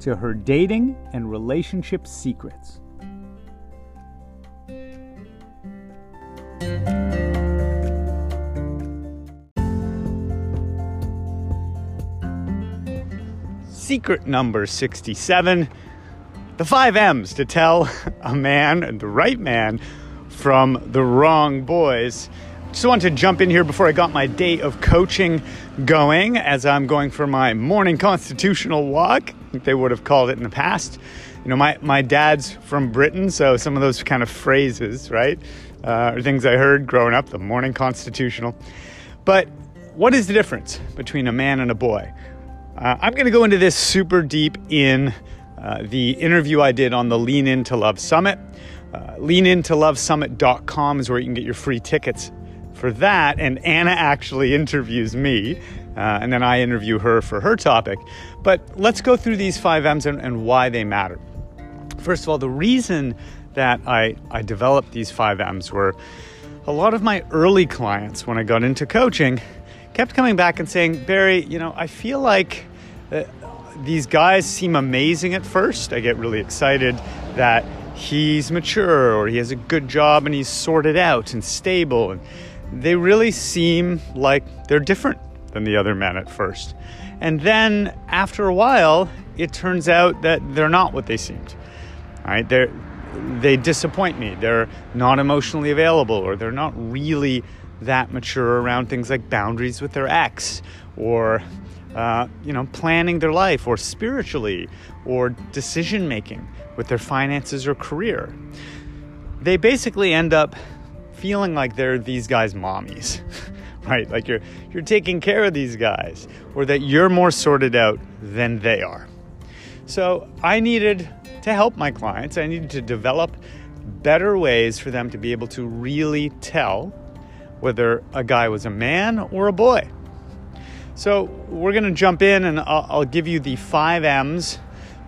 to her dating and relationship secrets. Secret number 67 the five M's to tell a man, the right man, from the wrong boys. Just want to jump in here before I got my day of coaching going as I'm going for my morning constitutional walk. I think they would have called it in the past. You know, my, my dad's from Britain, so some of those kind of phrases, right, uh, are things I heard growing up, the morning constitutional. But what is the difference between a man and a boy? Uh, I'm going to go into this super deep in uh, the interview I did on the Lean Into Love Summit. Uh, leanintoLoveSummit.com is where you can get your free tickets for that. And Anna actually interviews me, uh, and then I interview her for her topic. But let's go through these five M's and, and why they matter. First of all, the reason that I, I developed these five M's were a lot of my early clients, when I got into coaching, kept coming back and saying, Barry, you know, I feel like uh, these guys seem amazing at first. I get really excited that he's mature or he has a good job and he's sorted out and stable. And they really seem like they're different than the other men at first. And then after a while, it turns out that they're not what they seemed. Right? They're, they disappoint me. They're not emotionally available or they're not really that mature around things like boundaries with their ex or uh, you know planning their life or spiritually or decision making with their finances or career they basically end up feeling like they're these guys' mommies, right? Like you're you're taking care of these guys, or that you're more sorted out than they are. So I needed to help my clients. I needed to develop better ways for them to be able to really tell whether a guy was a man or a boy. So we're going to jump in, and I'll, I'll give you the five M's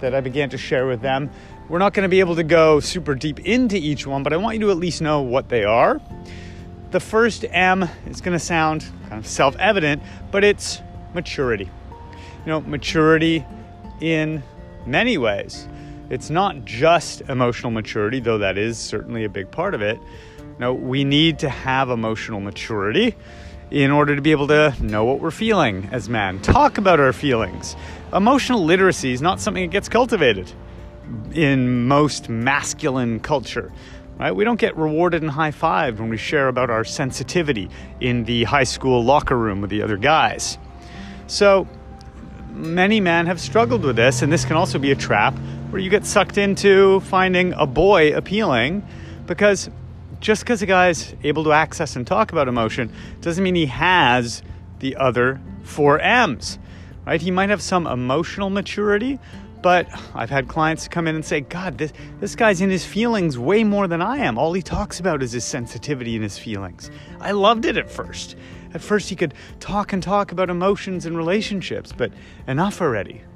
that I began to share with them we're not going to be able to go super deep into each one, but I want you to at least know what they are. The first M is going to sound kind of self evident, but it's maturity. You know, maturity in many ways. It's not just emotional maturity, though that is certainly a big part of it. No, we need to have emotional maturity in order to be able to know what we're feeling as men, talk about our feelings. Emotional literacy is not something that gets cultivated in most masculine culture. Right? We don't get rewarded and high fived when we share about our sensitivity in the high school locker room with the other guys. So, many men have struggled with this, and this can also be a trap where you get sucked into finding a boy appealing because just because a guy's able to access and talk about emotion doesn't mean he has the other four M's, right? He might have some emotional maturity, but I've had clients come in and say, God, this, this guy's in his feelings way more than I am. All he talks about is his sensitivity and his feelings. I loved it at first. At first, he could talk and talk about emotions and relationships, but enough already.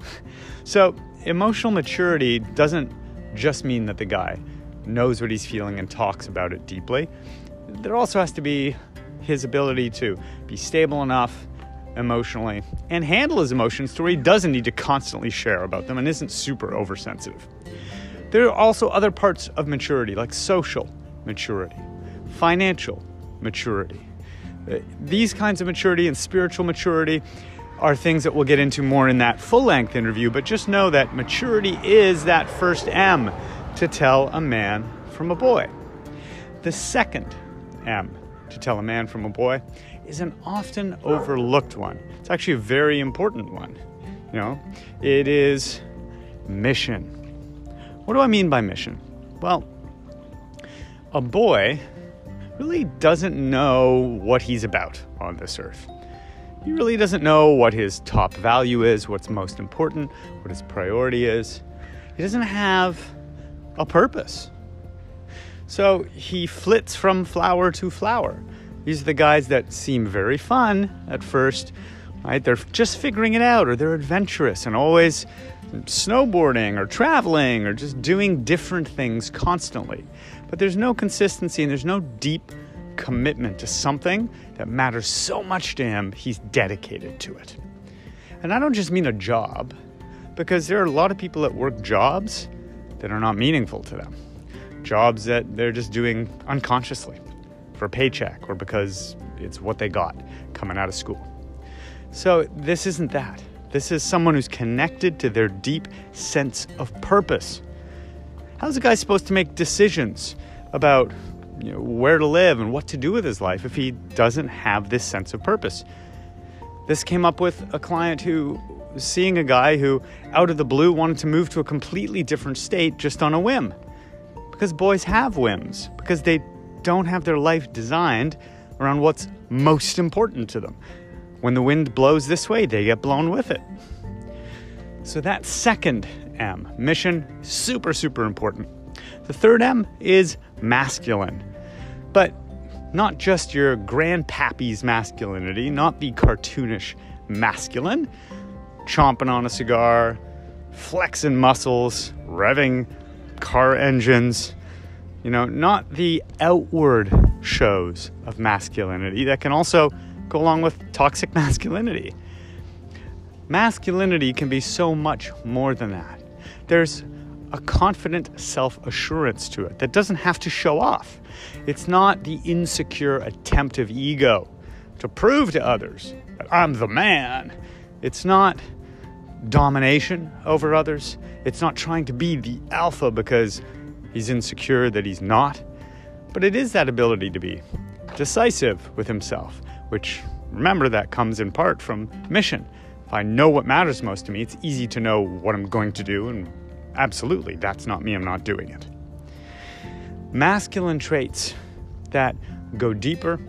So, emotional maturity doesn't just mean that the guy knows what he's feeling and talks about it deeply. There also has to be his ability to be stable enough emotionally and handle his emotions to where he doesn't need to constantly share about them and isn't super oversensitive. There are also other parts of maturity, like social maturity, financial maturity. Uh, these kinds of maturity and spiritual maturity are things that we'll get into more in that full length interview, but just know that maturity is that first M to tell a man from a boy. The second M to tell a man from a boy is an often overlooked one. It's actually a very important one. You know, it is mission. What do I mean by mission? Well, a boy really doesn't know what he's about on this earth. He really doesn't know what his top value is, what's most important, what his priority is. He doesn't have a purpose. So he flits from flower to flower. These are the guys that seem very fun at first, right? They're just figuring it out or they're adventurous and always snowboarding or traveling or just doing different things constantly. But there's no consistency and there's no deep commitment to something that matters so much to him, he's dedicated to it. And I don't just mean a job, because there are a lot of people that work jobs that are not meaningful to them. Jobs that they're just doing unconsciously for a paycheck or because it's what they got coming out of school. So, this isn't that. This is someone who's connected to their deep sense of purpose. How's a guy supposed to make decisions about you know, where to live and what to do with his life if he doesn't have this sense of purpose? This came up with a client who was seeing a guy who, out of the blue, wanted to move to a completely different state just on a whim. Because boys have whims, because they don't have their life designed around what's most important to them. When the wind blows this way, they get blown with it. So that second M, mission, super, super important. The third M is masculine. But not just your grandpappy's masculinity, not the cartoonish masculine, chomping on a cigar, flexing muscles, revving car engines, you know, not the outward shows of masculinity that can also go along with toxic masculinity. Masculinity can be so much more than that. There's a confident self assurance to it that doesn't have to show off. It's not the insecure attempt of ego to prove to others that I'm the man. It's not domination over others. It's not trying to be the alpha because he's insecure that he's not. But it is that ability to be decisive with himself, which remember that comes in part from mission. If I know what matters most to me, it's easy to know what I'm going to do and absolutely, that's not me, I'm not doing it. Masculine traits that go deeper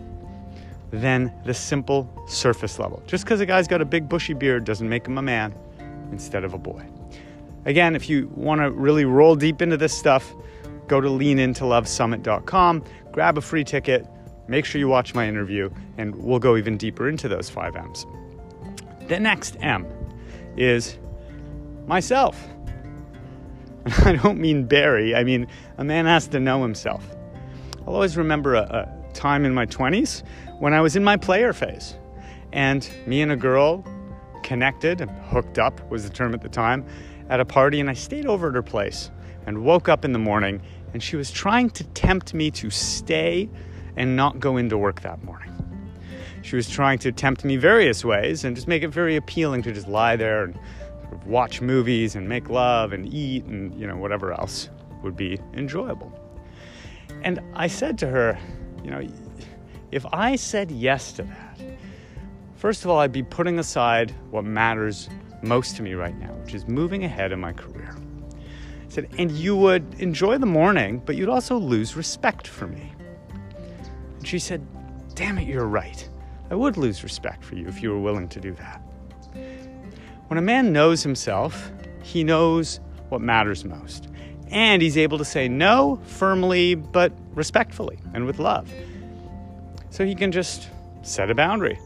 than the simple surface level. Just because a guy's got a big bushy beard doesn't make him a man instead of a boy. Again, if you want to really roll deep into this stuff, go to leanintolovesummit.com, grab a free ticket, make sure you watch my interview, and we'll go even deeper into those five M's. The next M is myself. I don't mean Barry, I mean a man has to know himself. I'll always remember a, a time in my 20s when I was in my player phase, and me and a girl connected, and hooked up was the term at the time, at a party, and I stayed over at her place and woke up in the morning, and she was trying to tempt me to stay and not go into work that morning. She was trying to tempt me various ways and just make it very appealing to just lie there and watch movies and make love and eat and you know whatever else would be enjoyable. And I said to her, you know, if I said yes to that, first of all, I'd be putting aside what matters most to me right now, which is moving ahead in my career. I said, and you would enjoy the morning, but you'd also lose respect for me. And she said, damn it, you're right. I would lose respect for you if you were willing to do that. When a man knows himself, he knows what matters most. And he's able to say no firmly, but respectfully and with love. So he can just set a boundary.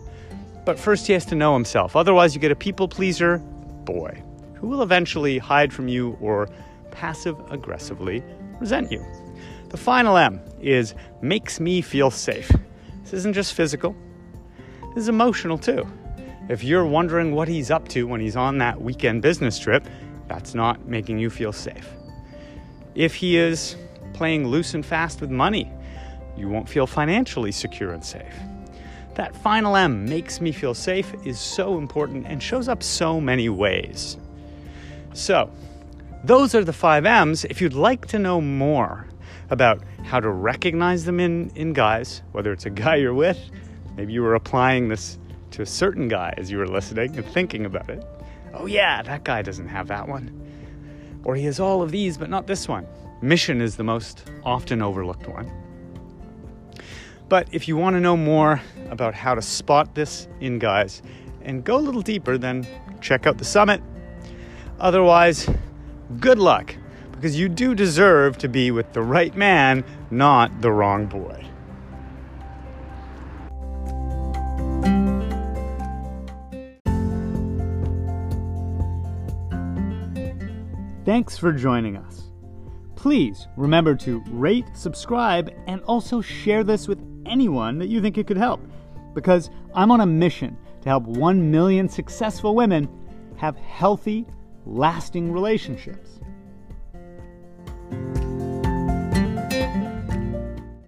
But first, he has to know himself. Otherwise, you get a people pleaser boy who will eventually hide from you or passive aggressively resent you. The final M is makes me feel safe. This isn't just physical, this is emotional too. If you're wondering what he's up to when he's on that weekend business trip, that's not making you feel safe. If he is playing loose and fast with money, you won't feel financially secure and safe. That final M makes me feel safe is so important and shows up so many ways. So, those are the five M's. If you'd like to know more about how to recognize them in, in guys, whether it's a guy you're with, maybe you were applying this to a certain guy as you were listening and thinking about it. Oh, yeah, that guy doesn't have that one. Or he has all of these, but not this one. Mission is the most often overlooked one. But if you want to know more about how to spot this in guys and go a little deeper, then check out the summit. Otherwise, good luck because you do deserve to be with the right man, not the wrong boy. Thanks for joining us. Please remember to rate, subscribe, and also share this with anyone that you think it could help. Because I'm on a mission to help 1 million successful women have healthy, lasting relationships.